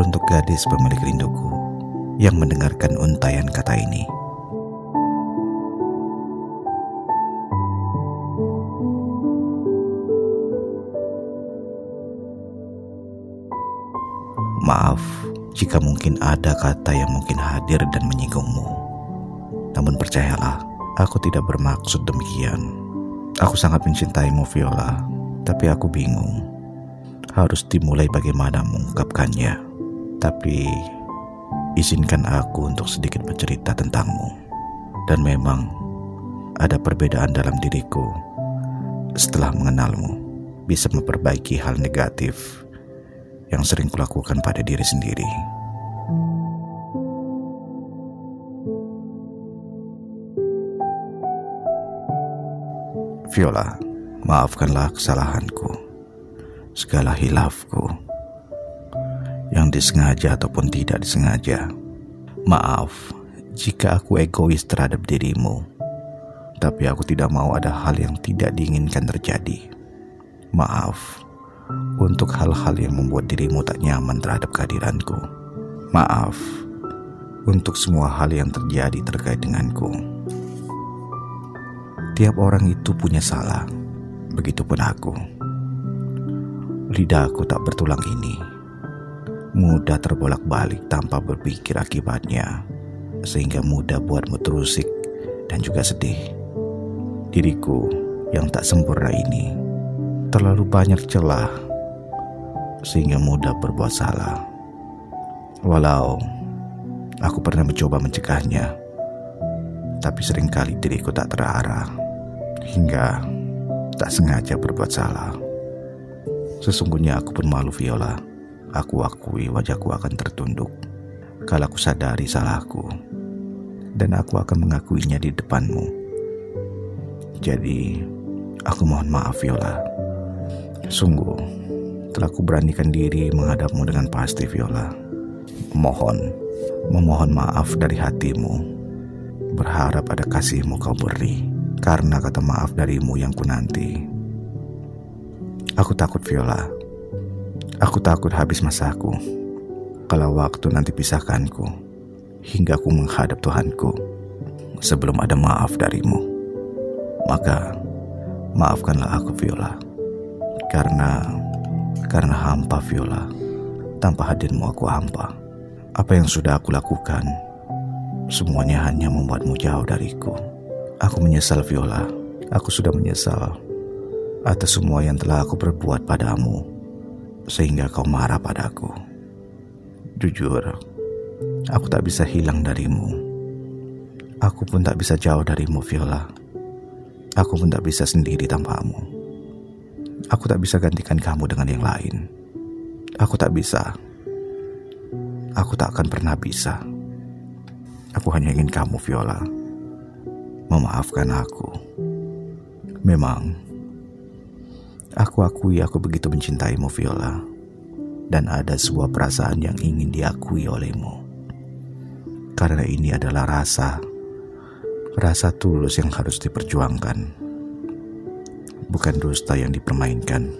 untuk gadis pemilik rinduku yang mendengarkan untayan kata ini. Maaf jika mungkin ada kata yang mungkin hadir dan menyinggungmu. Namun percayalah, aku tidak bermaksud demikian. Aku sangat mencintaimu Viola, tapi aku bingung harus dimulai bagaimana mengungkapkannya. Tapi izinkan aku untuk sedikit bercerita tentangmu. Dan memang ada perbedaan dalam diriku setelah mengenalmu bisa memperbaiki hal negatif yang sering kulakukan pada diri sendiri. Viola, maafkanlah kesalahanku, segala hilafku, disengaja ataupun tidak disengaja. Maaf jika aku egois terhadap dirimu, tapi aku tidak mau ada hal yang tidak diinginkan terjadi. Maaf untuk hal-hal yang membuat dirimu tak nyaman terhadap kehadiranku. Maaf untuk semua hal yang terjadi terkait denganku. Tiap orang itu punya salah, begitupun aku. Lidahku tak bertulang ini, mudah terbolak-balik tanpa berpikir akibatnya, sehingga mudah buatmu terusik dan juga sedih. Diriku yang tak sempurna ini terlalu banyak celah sehingga mudah berbuat salah. Walau aku pernah mencoba mencegahnya, tapi sering kali diriku tak terarah hingga tak sengaja berbuat salah. Sesungguhnya aku pun malu Viola. Aku akui wajahku akan tertunduk kalau aku sadari salahku dan aku akan mengakuinya di depanmu. Jadi, aku mohon maaf Viola. Sungguh, telah kuberanikan diri menghadapmu dengan pasti, Viola. Mohon, memohon maaf dari hatimu. Berharap ada kasihmu kau beri, karena kata maaf darimu yang ku nanti. Aku takut, Viola. Aku takut habis masaku. Kalau waktu nanti pisahkanku, hingga aku menghadap Tuhanku sebelum ada maaf darimu. Maka, maafkanlah aku, Viola karena karena hampa Viola. Tanpa hadirmu aku hampa. Apa yang sudah aku lakukan, semuanya hanya membuatmu jauh dariku. Aku menyesal Viola. Aku sudah menyesal atas semua yang telah aku perbuat padamu sehingga kau marah padaku. Jujur, aku tak bisa hilang darimu. Aku pun tak bisa jauh darimu, Viola. Aku pun tak bisa sendiri tanpamu. Aku tak bisa gantikan kamu dengan yang lain. Aku tak bisa. Aku tak akan pernah bisa. Aku hanya ingin kamu, Viola, memaafkan aku. Memang, aku akui aku begitu mencintaimu, Viola, dan ada sebuah perasaan yang ingin diakui olehmu. Karena ini adalah rasa, rasa tulus yang harus diperjuangkan bukan dusta yang dipermainkan.